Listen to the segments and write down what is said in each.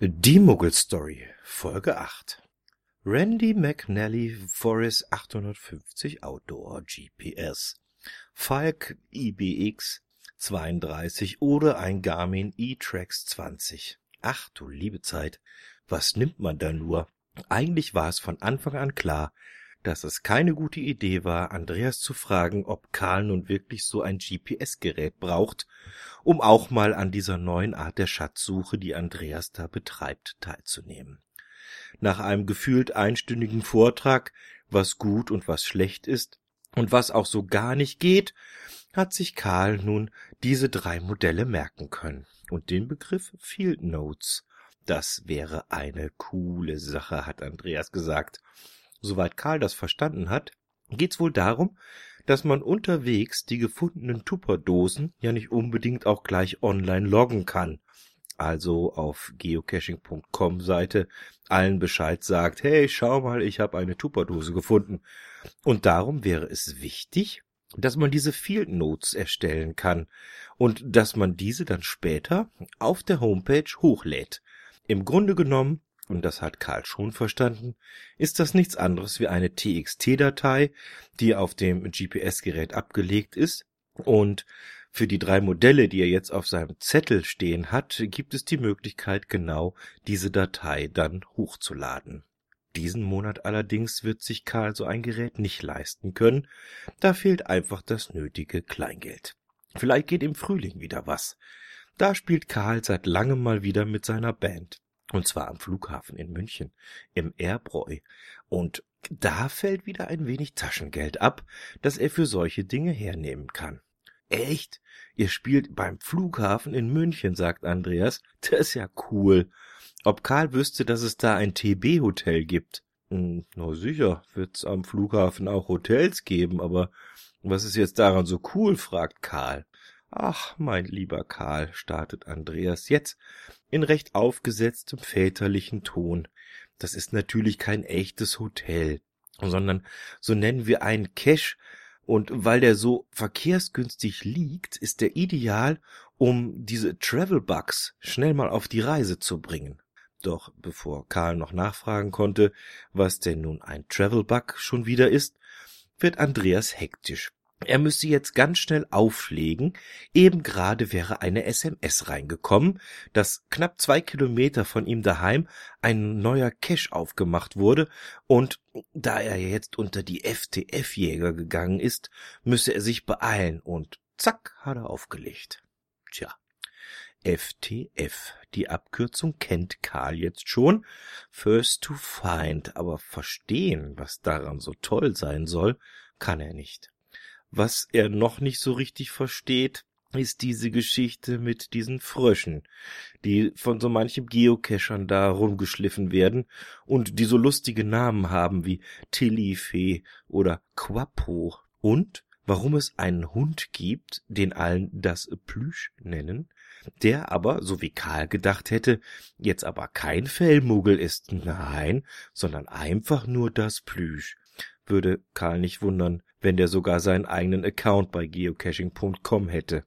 Die Muggel-Story, Folge 8 Randy McNally Forest 850 Outdoor GPS Falk IBX 32 oder ein Garmin E-Trax 20. Ach du liebe Zeit, was nimmt man da nur? Eigentlich war es von Anfang an klar, dass es keine gute Idee war, Andreas zu fragen, ob Karl nun wirklich so ein GPS-Gerät braucht, um auch mal an dieser neuen Art der Schatzsuche, die Andreas da betreibt, teilzunehmen. Nach einem gefühlt einstündigen Vortrag, was gut und was schlecht ist und was auch so gar nicht geht, hat sich Karl nun diese drei Modelle merken können und den Begriff Field Notes. Das wäre eine coole Sache, hat Andreas gesagt. Soweit Karl das verstanden hat, geht's wohl darum, dass man unterwegs die gefundenen Tupperdosen ja nicht unbedingt auch gleich online loggen kann. Also auf geocaching.com Seite allen Bescheid sagt, hey, schau mal, ich habe eine Tupperdose gefunden. Und darum wäre es wichtig, dass man diese Field Notes erstellen kann und dass man diese dann später auf der Homepage hochlädt. Im Grunde genommen und das hat Karl schon verstanden, ist das nichts anderes wie eine TXT-Datei, die auf dem GPS-Gerät abgelegt ist und für die drei Modelle, die er jetzt auf seinem Zettel stehen hat, gibt es die Möglichkeit, genau diese Datei dann hochzuladen. Diesen Monat allerdings wird sich Karl so ein Gerät nicht leisten können, da fehlt einfach das nötige Kleingeld. Vielleicht geht im Frühling wieder was. Da spielt Karl seit langem mal wieder mit seiner Band. Und zwar am Flughafen in München, im Airbräu. Und da fällt wieder ein wenig Taschengeld ab, das er für solche Dinge hernehmen kann. Echt? Ihr spielt beim Flughafen in München, sagt Andreas. Das ist ja cool. Ob Karl wüsste, dass es da ein TB-Hotel gibt? Hm, na sicher, wird's am Flughafen auch Hotels geben, aber was ist jetzt daran so cool? fragt Karl. Ach, mein lieber Karl, startet Andreas jetzt in recht aufgesetztem väterlichen Ton. Das ist natürlich kein echtes Hotel, sondern so nennen wir einen Cache, und weil der so verkehrsgünstig liegt, ist der ideal, um diese Travel Bugs schnell mal auf die Reise zu bringen. Doch bevor Karl noch nachfragen konnte, was denn nun ein Travel Bug schon wieder ist, wird Andreas hektisch. Er müsse jetzt ganz schnell auflegen. Eben gerade wäre eine SMS reingekommen, dass knapp zwei Kilometer von ihm daheim ein neuer Cache aufgemacht wurde und da er jetzt unter die FTF-Jäger gegangen ist, müsse er sich beeilen und zack hat er aufgelegt. Tja. FTF. Die Abkürzung kennt Karl jetzt schon. First to find. Aber verstehen, was daran so toll sein soll, kann er nicht. Was er noch nicht so richtig versteht, ist diese Geschichte mit diesen Fröschen, die von so manchem Geocachern da rumgeschliffen werden und die so lustige Namen haben wie Tillifee oder Quapo und warum es einen Hund gibt, den allen das Plüsch nennen, der aber, so wie Karl gedacht hätte, jetzt aber kein Fellmuggel ist, nein, sondern einfach nur das Plüsch. Würde Karl nicht wundern, wenn der sogar seinen eigenen Account bei geocaching.com hätte.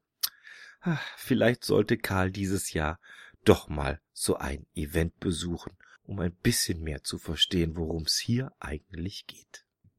Vielleicht sollte Karl dieses Jahr doch mal so ein Event besuchen, um ein bisschen mehr zu verstehen, worum es hier eigentlich geht.